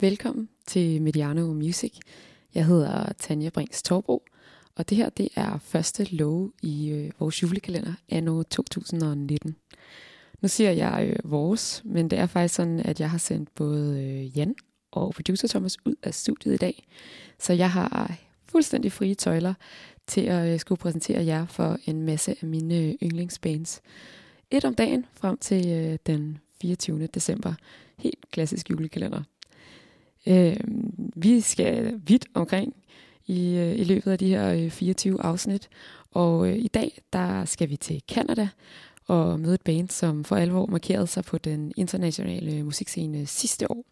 Velkommen til Mediano Music. Jeg hedder Tanja Brings Torbro, og det her det er første lov i øh, vores julekalender anno 2019. Nu siger jeg øh, vores, men det er faktisk sådan, at jeg har sendt både øh, Jan og producer Thomas ud af studiet i dag. Så jeg har fuldstændig frie tøjler til at øh, skulle præsentere jer for en masse af mine øh, yndlingsbands. Et om dagen frem til øh, den 24. december. Helt klassisk julekalender. Øh, vi skal vidt omkring i, øh, i løbet af de her øh, 24 afsnit, og øh, i dag der skal vi til Canada og møde et band, som for alvor markerede sig på den internationale øh, musikscene sidste år.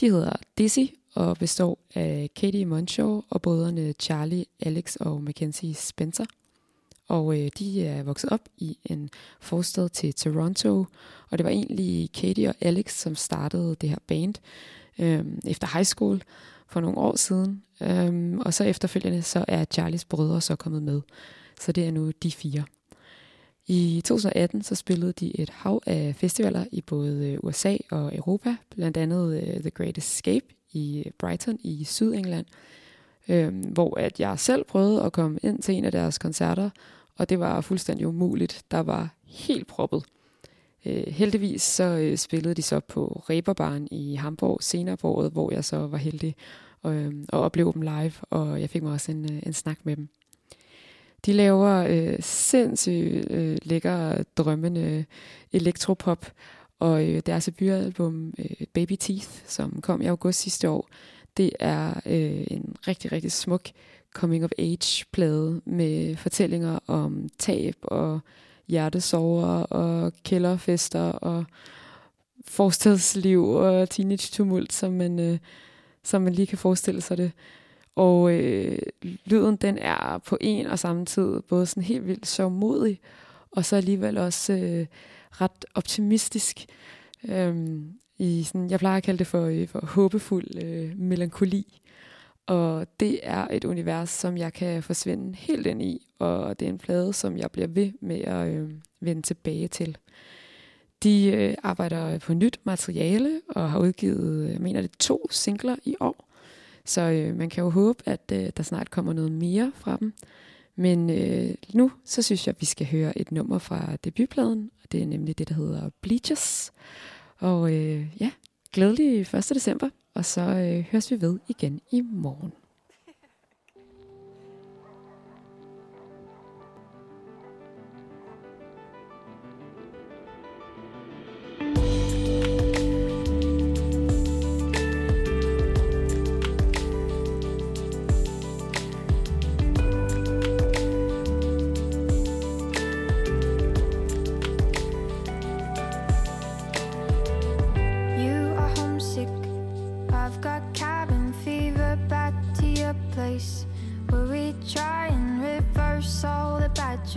De hedder Dizzy og består af Katie Monshaw og brødrene Charlie, Alex og Mackenzie Spencer. Og øh, de er vokset op i en forstad til Toronto, og det var egentlig Katie og Alex, som startede det her band øh, efter high school for nogle år siden. Øh, og så efterfølgende så er Charlies brødre så kommet med. Så det er nu de fire. I 2018 så spillede de et hav af festivaler i både øh, USA og Europa, blandt andet uh, The Great Escape i Brighton i Sydengland, øh, hvor at jeg selv prøvede at komme ind til en af deres koncerter, og det var fuldstændig umuligt. Der var helt proppet. Øh, heldigvis så øh, spillede de så på Reberbaren i Hamburg senere på året, hvor jeg så var heldig øh, at opleve dem live, og jeg fik mig også en, øh, en snak med dem. De laver øh, sindssygt øh, lækker, drømmende elektropop, og øh, deres debutalbum øh, Baby Teeth, som kom i august sidste år, det er øh, en rigtig, rigtig smuk coming of age plade med fortællinger om tab og hjertesover og kælderfester og forstadsliv og teenage tumult, som man, øh, som man lige kan forestille sig det. Og øh, lyden, den er på en og samme tid både sådan helt vildt så modig, og så alligevel også øh, ret optimistisk. Øhm, i sådan, jeg plejer at kalde det for, øh, for håbefuld øh, melankoli. Og det er et univers, som jeg kan forsvinde helt ind i, og det er en plade, som jeg bliver ved med at øh, vende tilbage til. De øh, arbejder på nyt materiale og har udgivet, øh, jeg mener det, to singler i år. Så øh, man kan jo håbe, at øh, der snart kommer noget mere fra dem. Men øh, nu så synes jeg, at vi skal høre et nummer fra debutpladen, og det er nemlig det, der hedder Bleachers. Og øh, ja, glædelig 1. december, og så øh, høres vi ved igen i morgen.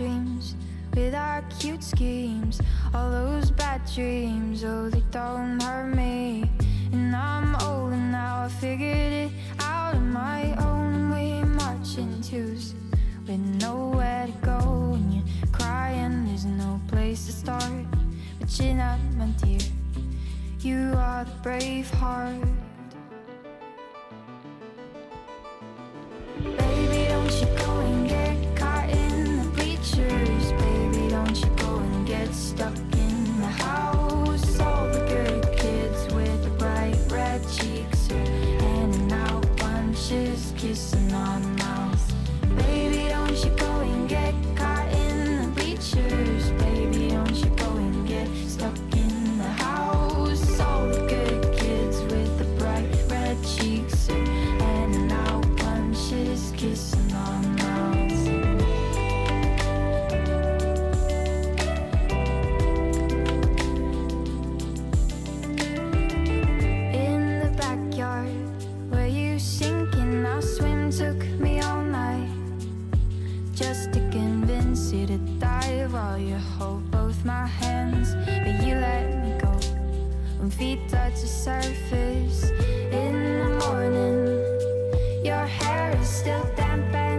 Dreams with our cute schemes. All those bad dreams, oh, they don't hurt me. And I'm older now, I figured it out on my own. We marching twos with nowhere to go. And you're crying, there's no place to start. But you're not, my dear. You are the brave heart. just to convince you to die while you hold both my hands. But you let me go when feet touch the surface in the morning. Your hair is still damp.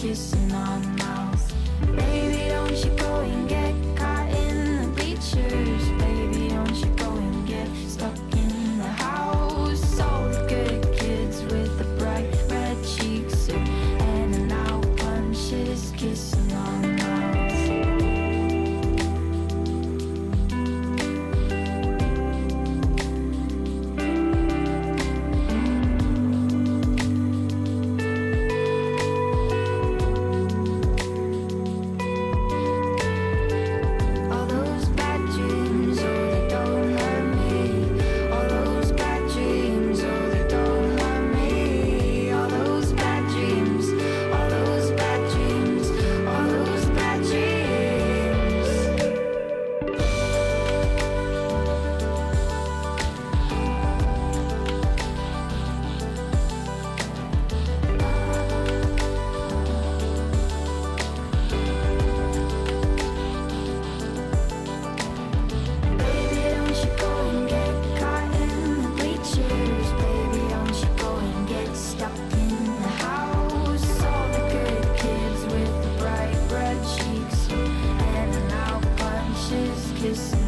kissing on my is